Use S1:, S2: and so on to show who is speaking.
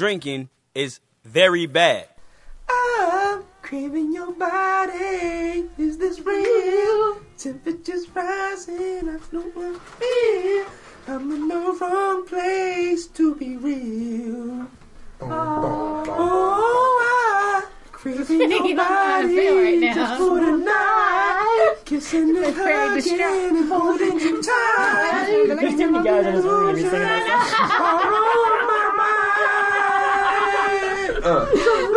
S1: drinking is very bad.
S2: I'm craving your body. Is this real? Temperatures rising. I know I feel. I'm in the wrong place to be real. Oh, oh I craving your
S3: don't know how to feel right
S2: body just for tonight. Kissing and
S3: It's very
S2: hugging
S3: distracting.
S2: and holding you tight.
S4: There's too many guys in this room to be singing that song.
S2: Oh, うん。